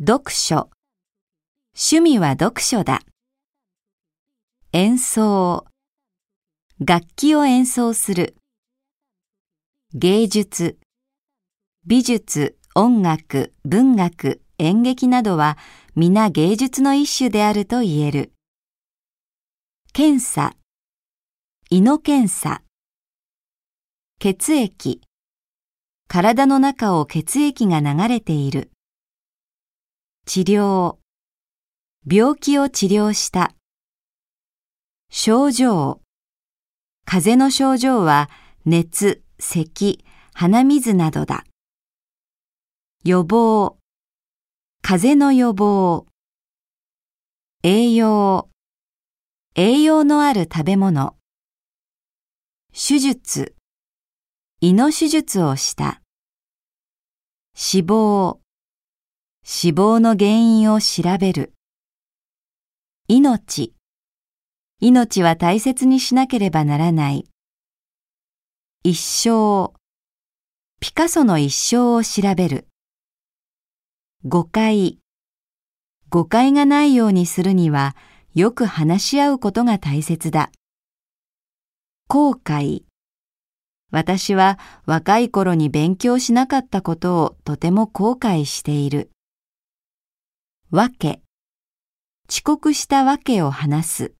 読書。趣味は読書だ。演奏。楽器を演奏する。芸術。美術、音楽、文学、演劇などは皆芸術の一種であると言える。検査。胃の検査。血液。体の中を血液が流れている。治療。病気を治療した。症状。風邪の症状は熱、咳、鼻水などだ。予防。風邪の予防。栄養。栄養のある食べ物。手術。胃の手術をした。死亡。死亡の原因を調べる。命。命は大切にしなければならない。一生。ピカソの一生を調べる。誤解。誤解がないようにするには、よく話し合うことが大切だ。後悔。私は若い頃に勉強しなかったことをとても後悔している。わけ。遅刻したわけを話す。